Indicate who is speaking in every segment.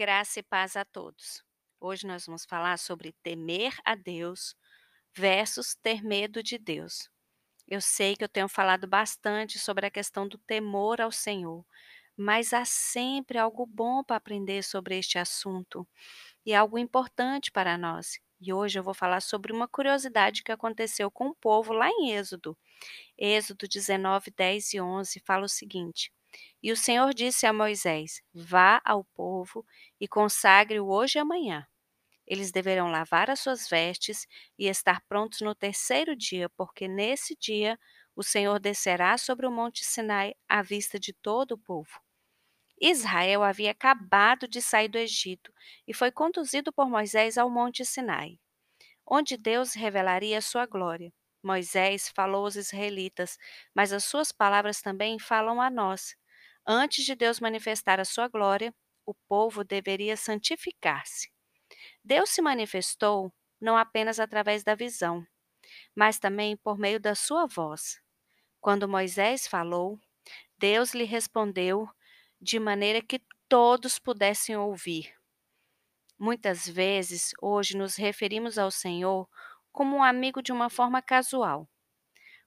Speaker 1: Graça e paz a todos. Hoje nós vamos falar sobre temer a Deus versus ter medo de Deus. Eu sei que eu tenho falado bastante sobre a questão do temor ao Senhor, mas há sempre algo bom para aprender sobre este assunto e algo importante para nós. E hoje eu vou falar sobre uma curiosidade que aconteceu com o povo lá em Êxodo. Êxodo 19, 10 e 11 fala o seguinte: E o Senhor disse a Moisés: Vá ao povo e consagre-o hoje e amanhã. Eles deverão lavar as suas vestes e estar prontos no terceiro dia, porque nesse dia o Senhor descerá sobre o monte Sinai à vista de todo o povo. Israel havia acabado de sair do Egito e foi conduzido por Moisés ao monte Sinai, onde Deus revelaria sua glória. Moisés falou aos israelitas, mas as suas palavras também falam a nós. Antes de Deus manifestar a sua glória, o povo deveria santificar-se. Deus se manifestou não apenas através da visão, mas também por meio da sua voz. Quando Moisés falou, Deus lhe respondeu de maneira que todos pudessem ouvir. Muitas vezes, hoje, nos referimos ao Senhor como um amigo de uma forma casual,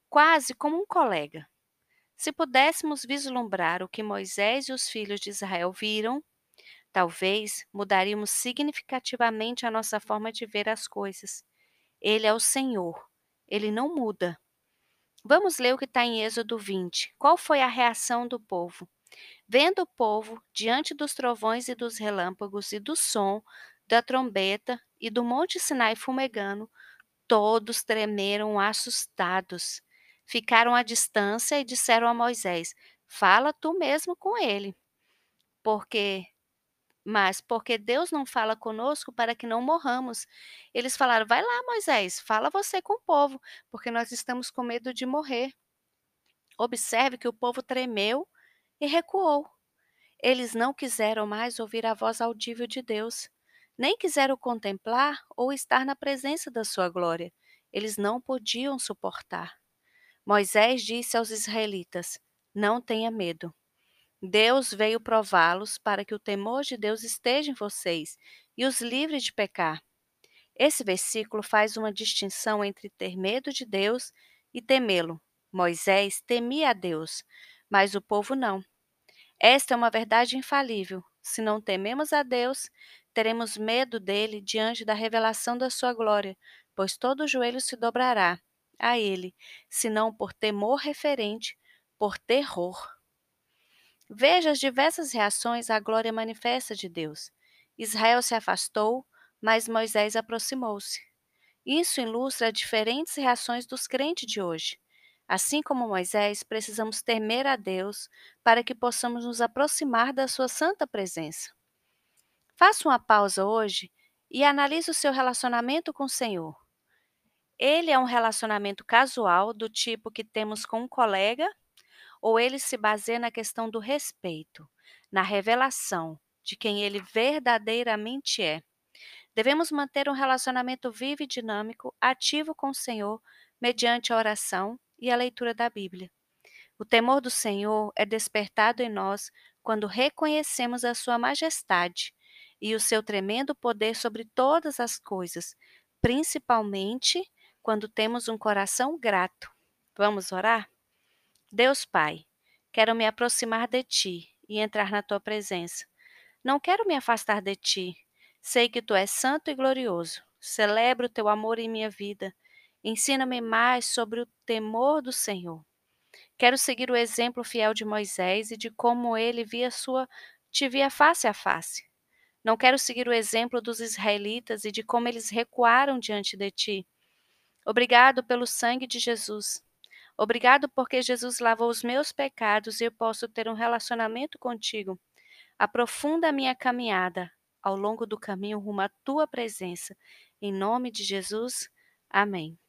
Speaker 1: quase como um colega. Se pudéssemos vislumbrar o que Moisés e os filhos de Israel viram, talvez mudaríamos significativamente a nossa forma de ver as coisas. Ele é o Senhor, ele não muda. Vamos ler o que está em Êxodo 20. Qual foi a reação do povo? Vendo o povo diante dos trovões e dos relâmpagos e do som da trombeta e do monte Sinai fumegando, todos tremeram assustados. Ficaram à distância e disseram a Moisés: Fala tu mesmo com ele. Porque mas porque Deus não fala conosco para que não morramos. Eles falaram: Vai lá, Moisés, fala você com o povo, porque nós estamos com medo de morrer. Observe que o povo tremeu e recuou. Eles não quiseram mais ouvir a voz audível de Deus, nem quiseram contemplar ou estar na presença da sua glória. Eles não podiam suportar. Moisés disse aos israelitas: Não tenha medo. Deus veio prová-los para que o temor de Deus esteja em vocês e os livre de pecar. Esse versículo faz uma distinção entre ter medo de Deus e temê-lo. Moisés temia a Deus, mas o povo não. Esta é uma verdade infalível. Se não tememos a Deus, teremos medo dele diante da revelação da sua glória, pois todo joelho se dobrará a ele, se não por temor referente, por terror. Veja as diversas reações à glória manifesta de Deus. Israel se afastou, mas Moisés aproximou-se. Isso ilustra diferentes reações dos crentes de hoje. Assim como Moisés, precisamos temer a Deus para que possamos nos aproximar da Sua santa presença. Faça uma pausa hoje e analise o seu relacionamento com o Senhor. Ele é um relacionamento casual, do tipo que temos com um colega, ou ele se baseia na questão do respeito, na revelação de quem ele verdadeiramente é. Devemos manter um relacionamento vivo e dinâmico, ativo com o Senhor, mediante a oração e a leitura da Bíblia. O temor do Senhor é despertado em nós quando reconhecemos a Sua majestade e o seu tremendo poder sobre todas as coisas, principalmente quando temos um coração grato. Vamos orar? Deus Pai, quero me aproximar de Ti e entrar na Tua presença. Não quero me afastar de Ti. Sei que Tu és santo e glorioso. Celebro o Teu amor em minha vida Ensina-me mais sobre o temor do Senhor. Quero seguir o exemplo fiel de Moisés e de como ele via sua te via face a face. Não quero seguir o exemplo dos israelitas e de como eles recuaram diante de ti. Obrigado pelo sangue de Jesus. Obrigado porque Jesus lavou os meus pecados e eu posso ter um relacionamento contigo. Aprofunda a minha caminhada ao longo do caminho rumo à tua presença. Em nome de Jesus. Amém.